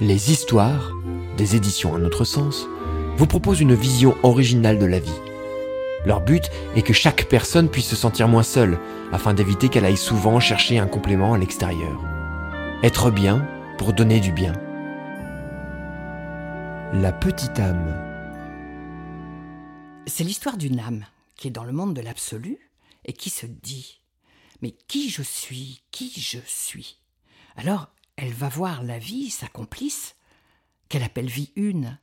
Les histoires, des éditions Un autre sens, vous proposent une vision originale de la vie. Leur but est que chaque personne puisse se sentir moins seule, afin d'éviter qu'elle aille souvent chercher un complément à l'extérieur. Être bien pour donner du bien. La petite âme. C'est l'histoire d'une âme qui est dans le monde de l'absolu et qui se dit Mais qui je suis? Qui je suis? Alors, elle va voir la vie, sa complice, qu'elle appelle vie une,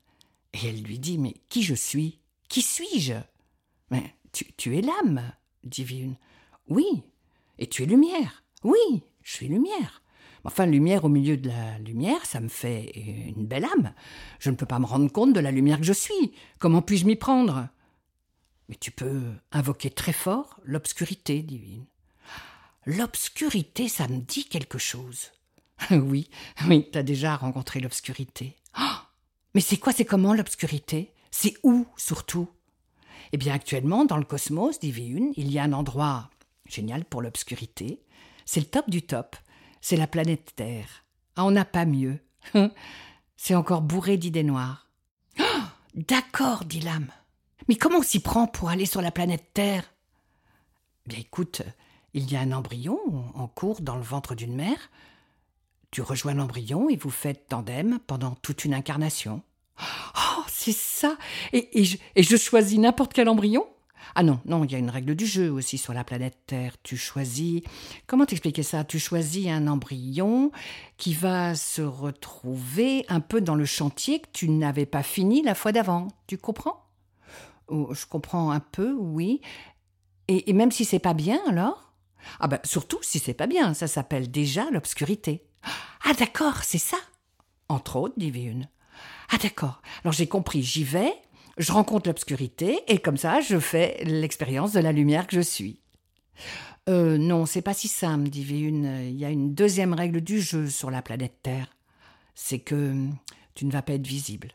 et elle lui dit Mais qui je suis? Qui suis-je? Mais tu, es l'âme, dit vie une. Oui. Et tu es lumière Oui, je suis lumière. Enfin, lumière au milieu de la lumière, ça me fait une belle âme. Je ne peux pas me rendre compte de la lumière que je suis. Comment puis-je m'y prendre? Mais tu peux invoquer très fort l'obscurité divine. L'obscurité, ça me dit quelque chose. oui, oui, t'as déjà rencontré l'obscurité. Oh mais c'est quoi, c'est comment l'obscurité? C'est où, surtout? Eh bien, actuellement, dans le cosmos, dit une, il y a un endroit génial pour l'obscurité. C'est le top du top. C'est la planète Terre. Ah, on n'a pas mieux. c'est encore bourré d'idées noires. Oh D'accord, dit l'âme. Mais comment on s'y prend pour aller sur la planète Terre? Bien écoute, il y a un embryon en cours dans le ventre d'une mère. Tu rejoins l'embryon et vous faites tandem pendant toute une incarnation. Oh, c'est ça et, je, et je choisis n'importe quel embryon? Ah non, non, il y a une règle du jeu aussi sur la planète Terre. Tu choisis. Comment t'expliquer ça? Tu choisis un embryon qui va se retrouver un peu dans le chantier que tu n'avais pas fini la fois d'avant. Tu comprends? Oh, Je comprends un peu, oui. Et, et même si c'est pas bien, alors? Ah ben surtout si c'est pas bien, ça s'appelle déjà l'obscurité. Ah d'accord, c'est ça. Entre autres, dit une. Ah d'accord. Alors j'ai compris, j'y vais, je rencontre l'obscurité et comme ça, je fais l'expérience de la lumière que je suis. Euh, non, c'est pas si simple, dit une. Il y a une deuxième règle du jeu sur la planète Terre. C'est que tu ne vas pas être visible.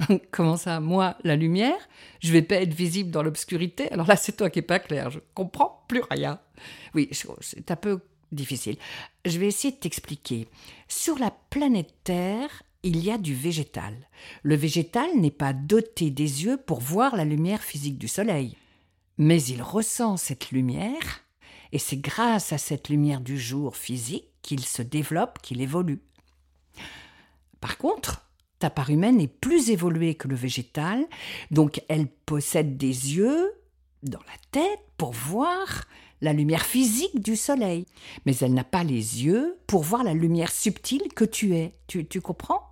Comment ça? Moi, la lumière Je vais pas être visible dans l'obscurité? Alors là, c'est toi qui n'es pas clair. Je comprends plus rien. Oui, c'est un peu difficile. Je vais essayer de t'expliquer. Sur la planète Terre, il y a du végétal. Le végétal n'est pas doté des yeux pour voir la lumière physique du soleil, mais il ressent cette lumière, et c'est grâce à cette lumière du jour physique qu'il se développe, qu'il évolue. Par contre, ta part humaine est plus évoluée que le végétal, donc elle possède des yeux dans la tête pour voir la lumière physique du soleil, mais elle n'a pas les yeux pour voir la lumière subtile que tu es. Tu, comprends?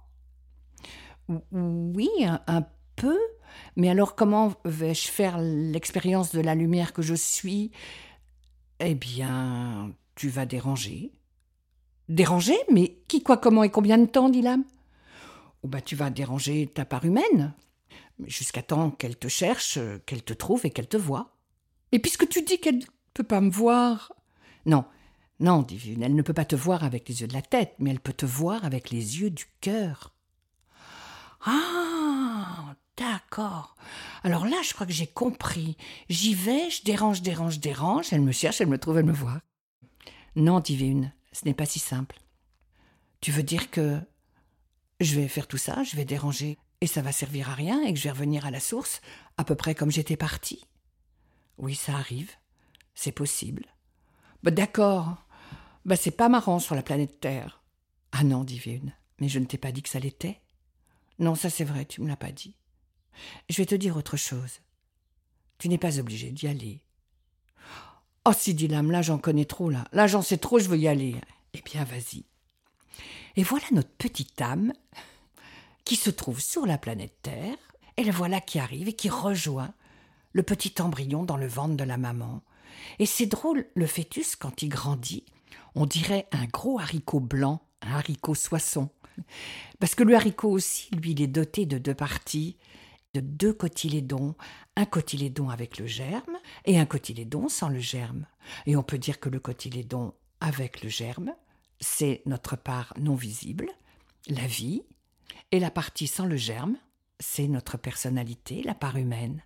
Oui, un, peu. Mais alors comment vais-je faire l'expérience de la lumière que je suis? Eh bien, tu vas déranger. Déranger? Mais qui, quoi, comment et combien de temps dit l'âme? Oh bah, Tu vas déranger ta part humaine, jusqu'à temps qu'elle te cherche, qu'elle te trouve et qu'elle te voie. Et puisque tu dis qu'elle peut pas me voir. Non, non, divine, elle ne peut pas te voir avec les yeux de la tête, mais elle peut te voir avec les yeux du cœur. Ah, d'accord. Alors là, je crois que j'ai compris. J'y vais, je dérange, dérange, dérange. Elle me cherche, elle me trouve, elle me voit. Non, dit ce n'est pas si simple. Tu veux dire que je vais faire tout ça, je vais déranger, et ça va servir à rien, et que je vais revenir à la source, à peu près comme j'étais parti Oui, ça arrive. C'est possible. Bah, d'accord. Bah, c'est pas marrant sur la planète Terre. Ah non, dit mais je ne t'ai pas dit que ça l'était. Non, ça c'est vrai, tu me l'as pas dit. Je vais te dire autre chose. Tu n'es pas obligé d'y aller. Oh, si, dit l'âme, là j'en connais trop, là. Là j'en sais trop, je veux y aller. Eh bien, vas-y. Et voilà notre petite âme qui se trouve sur la planète Terre, et la voilà qui arrive et qui rejoint le petit embryon dans le ventre de la maman. Et c'est drôle, le fœtus, quand il grandit, on dirait un gros haricot blanc, un haricot soisson. Parce que le haricot aussi, lui, il est doté de deux parties, de deux cotylédons, un cotylédon avec le germe et un cotylédon sans le germe. Et on peut dire que le cotylédon avec le germe, c'est notre part non visible, la vie, et la partie sans le germe, c'est notre personnalité, la part humaine.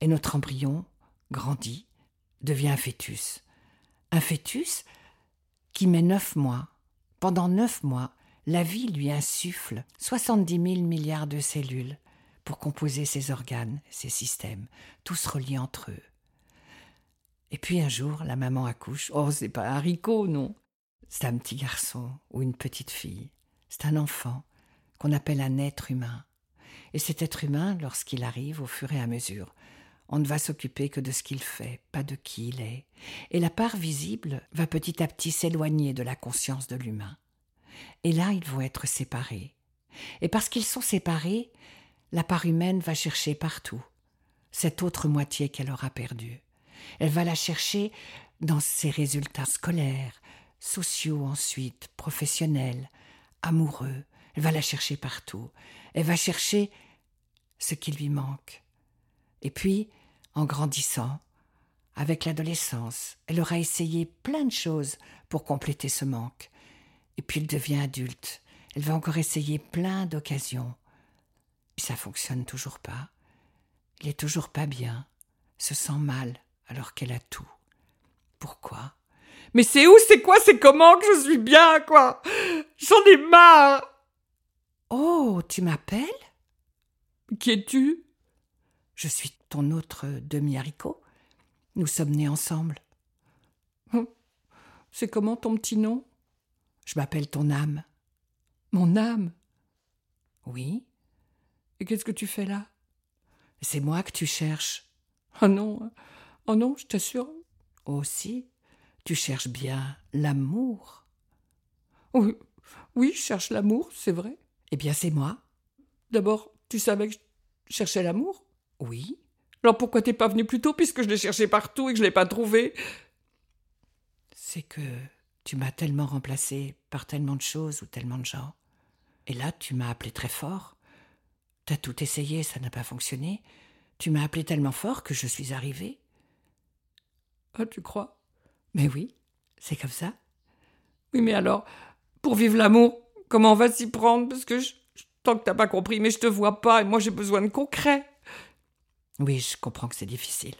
Et notre embryon grandit, devient un fœtus. Un fœtus qui met neuf mois Pendant neuf mois, la vie lui insuffle 70 000 milliards de cellules pour composer ses organes, ses systèmes, tous reliés entre eux. Et puis un jour, la maman accouche. Oh, c'est pas un haricot, non. C'est un petit garçon ou une petite fille. C'est un enfant qu'on appelle un être humain. Et cet être humain, lorsqu'il arrive au fur et à mesure, on ne va s'occuper que de ce qu'il fait, pas de qui il est. Et la part visible va petit à petit s'éloigner de la conscience de l'humain. Et là, ils vont être séparés. Et parce qu'ils sont séparés, la part humaine va chercher partout cette autre moitié qu'elle aura perdue. Elle va la chercher dans ses résultats scolaires, sociaux ensuite, professionnels, amoureux. Elle va la chercher partout. Elle va chercher ce qui lui manque. Et puis, en grandissant, avec l'adolescence, elle aura essayé plein de choses pour compléter ce manque. Et puis elle devient adulte. Elle va encore essayer plein d'occasions. Puis ça fonctionne toujours pas. Il est toujours pas bien, se sent mal alors qu'elle a tout. Pourquoi? Mais c'est où, c'est quoi, c'est comment que je suis bien, quoi? J'en ai marre Oh, tu m'appelles? Qui es-tu? Je suis ton autre demi-haricot. Nous sommes nés ensemble. Hum. C'est comment ton petit nom? Je m'appelle ton âme. Mon âme? Oui. Et qu'est-ce que tu fais là? C'est moi que tu cherches. Oh non, oh non, je t'assure. Aussi, tu cherches bien l'amour. Oui, oui, je cherche l'amour, c'est vrai. Eh bien, c'est moi. D'abord, tu savais que je cherchais l'amour? Oui. Alors pourquoi t'es pas venu plus tôt puisque je l'ai cherché partout et que je l'ai pas trouvé? C'est que tu m'as tellement remplacé par tellement de choses ou tellement de gens. Et là, tu m'as appelé très fort. T'as tout essayé, ça n'a pas fonctionné. Tu m'as appelé tellement fort que je suis arrivé. Ah, tu crois? Mais oui, c'est comme ça. Oui, mais alors, pour vivre l'amour, comment on va s'y prendre? Parce que je, tant que t'as pas compris, mais je te vois pas et moi j'ai besoin de concret. Oui, je comprends que c'est difficile.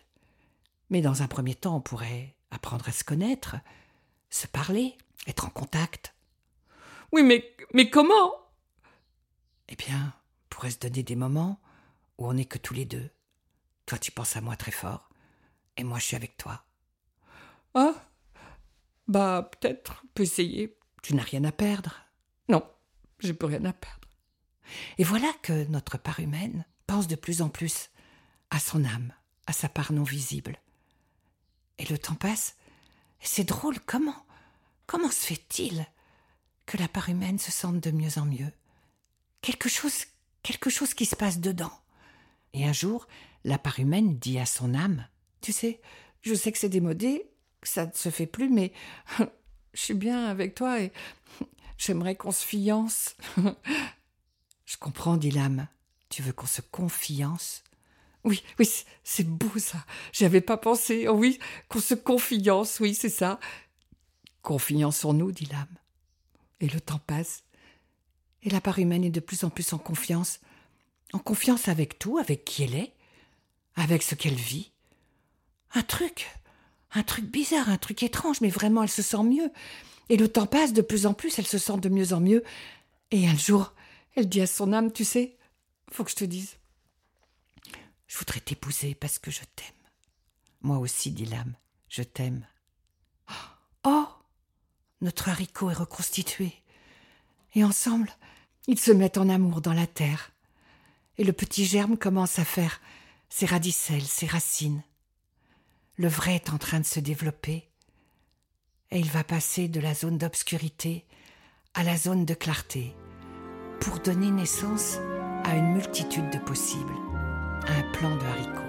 Mais dans un premier temps, on pourrait apprendre à se connaître, se parler, être en contact. Oui, mais, mais comment? Eh bien, on pourrait se donner des moments où on n'est que tous les deux. Toi, tu penses à moi très fort, et moi, je suis avec toi. Ah Bah, peut-être, on peut essayer. Tu n'as rien à perdre. Non, j'ai plus rien à perdre. Et voilà que notre part humaine pense de plus en plus à son âme, à sa part non visible. Et le temps passe, c'est drôle, comment, comment se fait-il que la part humaine se sente de mieux en mieux? Quelque chose, quelque chose qui se passe dedans. Et un jour, la part humaine dit à son âme Tu sais, je sais que c'est démodé, que ça ne se fait plus, mais je suis bien avec toi et j'aimerais qu'on se fiance. je comprends, dit l'âme. Tu veux qu'on se confiance? Oui, oui, c'est beau ça. J'y avais pas pensé. Oh oui, qu'on se confiance, oui, c'est ça. Confiançons-nous, dit l'âme. Et le temps passe. Et la part humaine est de plus en plus en confiance. En confiance avec tout, avec qui elle est, avec ce qu'elle vit. Un truc, un truc bizarre, un truc étrange, mais vraiment elle se sent mieux. Et le temps passe de plus en plus, elle se sent de mieux en mieux. Et un jour, elle dit à son âme, tu sais, faut que je te dise. Je voudrais t'épouser parce que je t'aime. Moi aussi, dit l'âme, je t'aime. Oh Notre haricot est reconstitué. Et ensemble, ils se mettent en amour dans la terre. Et le petit germe commence à faire ses radicelles, ses racines. Le vrai est en train de se développer. Et il va passer de la zone d'obscurité à la zone de clarté pour donner naissance à une multitude de possibles, un plan de haricots.